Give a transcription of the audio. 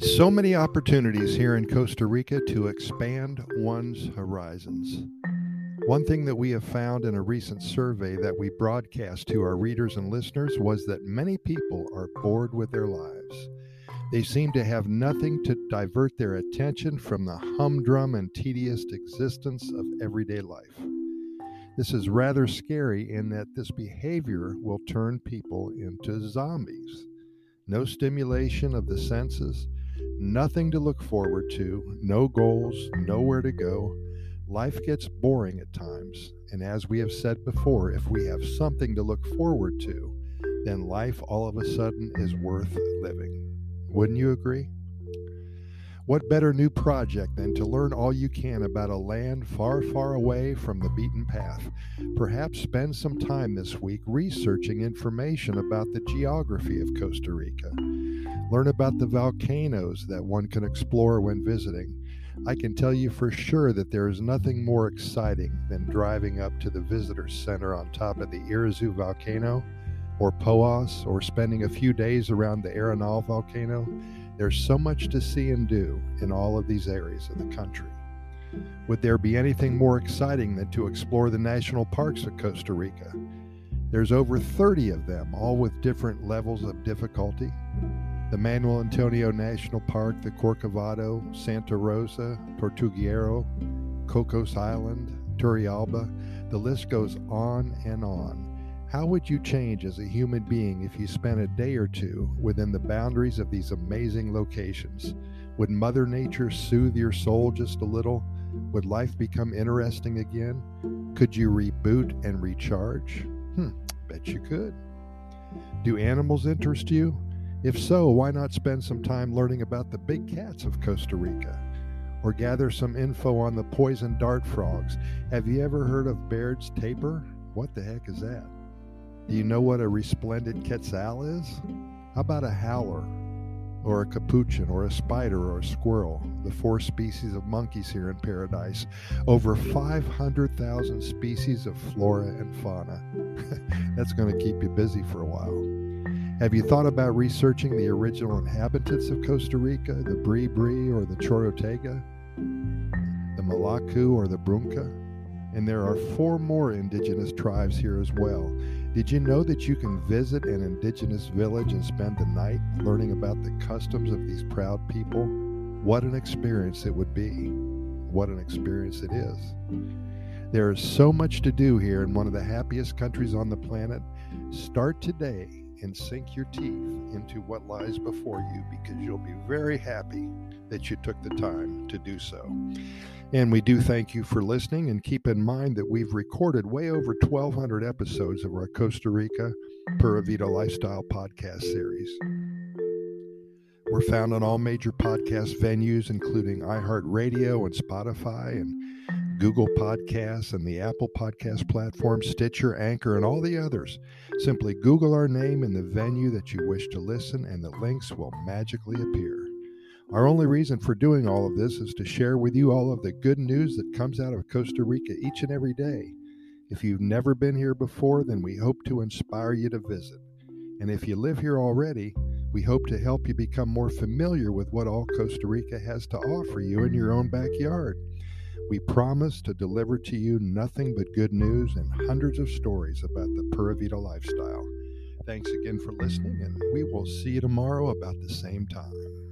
So many opportunities here in Costa Rica to expand one's horizons. One thing that we have found in a recent survey that we broadcast to our readers and listeners was that many people are bored with their lives. They seem to have nothing to divert their attention from the humdrum and tedious existence of everyday life. This is rather scary in that this behavior will turn people into zombies. No stimulation of the senses, nothing to look forward to, no goals, nowhere to go. Life gets boring at times, and as we have said before, if we have something to look forward to, then life all of a sudden is worth living. Wouldn't you agree? What better new project than to learn all you can about a land far, far away from the beaten path? Perhaps spend some time this week researching information about the geography of Costa Rica. Learn about the volcanoes that one can explore when visiting. I can tell you for sure that there is nothing more exciting than driving up to the visitor center on top of the Irazu volcano or Poas or spending a few days around the Arenal volcano, there's so much to see and do in all of these areas of the country. Would there be anything more exciting than to explore the national parks of Costa Rica? There's over 30 of them, all with different levels of difficulty. The Manuel Antonio National Park, the Corcovado, Santa Rosa, Tortuguero, Cocos Island, Turrialba, the list goes on and on. How would you change as a human being if you spent a day or two within the boundaries of these amazing locations? Would Mother Nature soothe your soul just a little? Would life become interesting again? Could you reboot and recharge? Hmm, bet you could. Do animals interest you? If so, why not spend some time learning about the big cats of Costa Rica? Or gather some info on the poison dart frogs. Have you ever heard of Baird's tapir? What the heck is that? Do you know what a resplendent quetzal is? How about a howler, or a capuchin, or a spider, or a squirrel? The four species of monkeys here in paradise. Over 500,000 species of flora and fauna. That's going to keep you busy for a while. Have you thought about researching the original inhabitants of Costa Rica, the Bri Bri or the Chorotega, the Maleku or the Brunca? And there are four more indigenous tribes here as well. Did you know that you can visit an indigenous village and spend the night learning about the customs of these proud people? What an experience it would be. What an experience it is. There is so much to do here in one of the happiest countries on the planet. Start today and sink your teeth into what lies before you because you'll be very happy that you took the time to do so. And we do thank you for listening and keep in mind that we've recorded way over 1,200 episodes of our Costa Rica Pura Vida Lifestyle podcast series. We're found on all major podcast venues, including iHeartRadio and Spotify and Google Podcasts and the Apple Podcast platform, Stitcher, Anchor, and all the others. Simply Google our name in the venue that you wish to listen, and the links will magically appear. Our only reason for doing all of this is to share with you all of the good news that comes out of Costa Rica each and every day. If you've never been here before, then we hope to inspire you to visit. And if you live here already, we hope to help you become more familiar with what all Costa Rica has to offer you in your own backyard. We promise to deliver to you nothing but good news and hundreds of stories about the Pura Vida lifestyle. Thanks again for listening, and we will see you tomorrow about the same time.